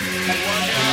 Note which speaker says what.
Speaker 1: One,